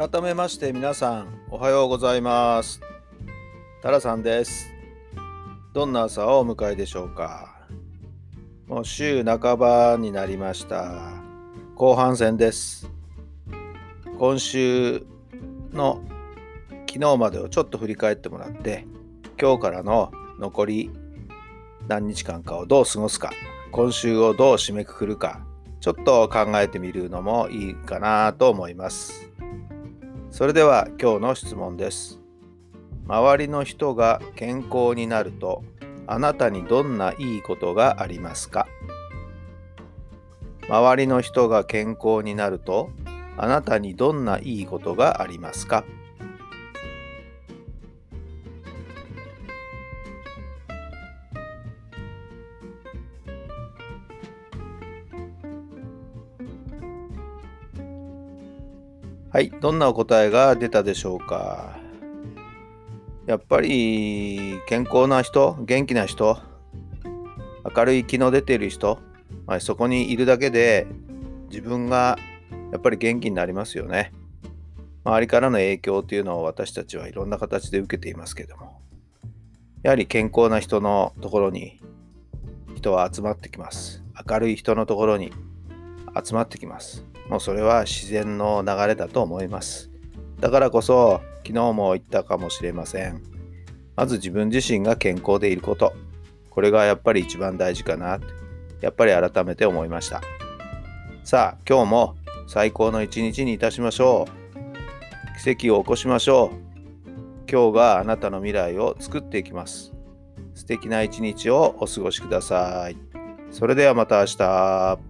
改めまして皆さんおはようございます。タラさんです。どんな朝をお迎えでしょうか。もう週半ばになりました。後半戦です。今週の昨日までをちょっと振り返ってもらって今日からの残り何日間かをどう過ごすか。今週をどう締めくくるかちょっと考えてみるのもいいかなと思います。それでは今日の質問です。周りの人が健康になるとあなたにどんないいことがありますか？周りの人が健康になるとあなたにどんないいことがありますか？はい、どんなお答えが出たでしょうか？やっぱり健康な人、元気な人、明るい気の出ている人、はい、そこにいるだけで自分がやっぱり元気になりますよね。周りからの影響というのを私たちはいろんな形で受けていますけども、やはり健康な人のところに人は集まってきます。明るい人のところに集まってきます。もうそれは自然の流れだと思います。だからこそ昨日も言ったかもしれません。まず自分自身が健康でいること。これがやっぱり一番大事かなってやっぱり改めて思いました。さあ今日も最高の一日にいたしましょう。奇跡を起こしましょう。今日があなたの未来を作っていきます。素敵な一日をお過ごしください。それではまた明日。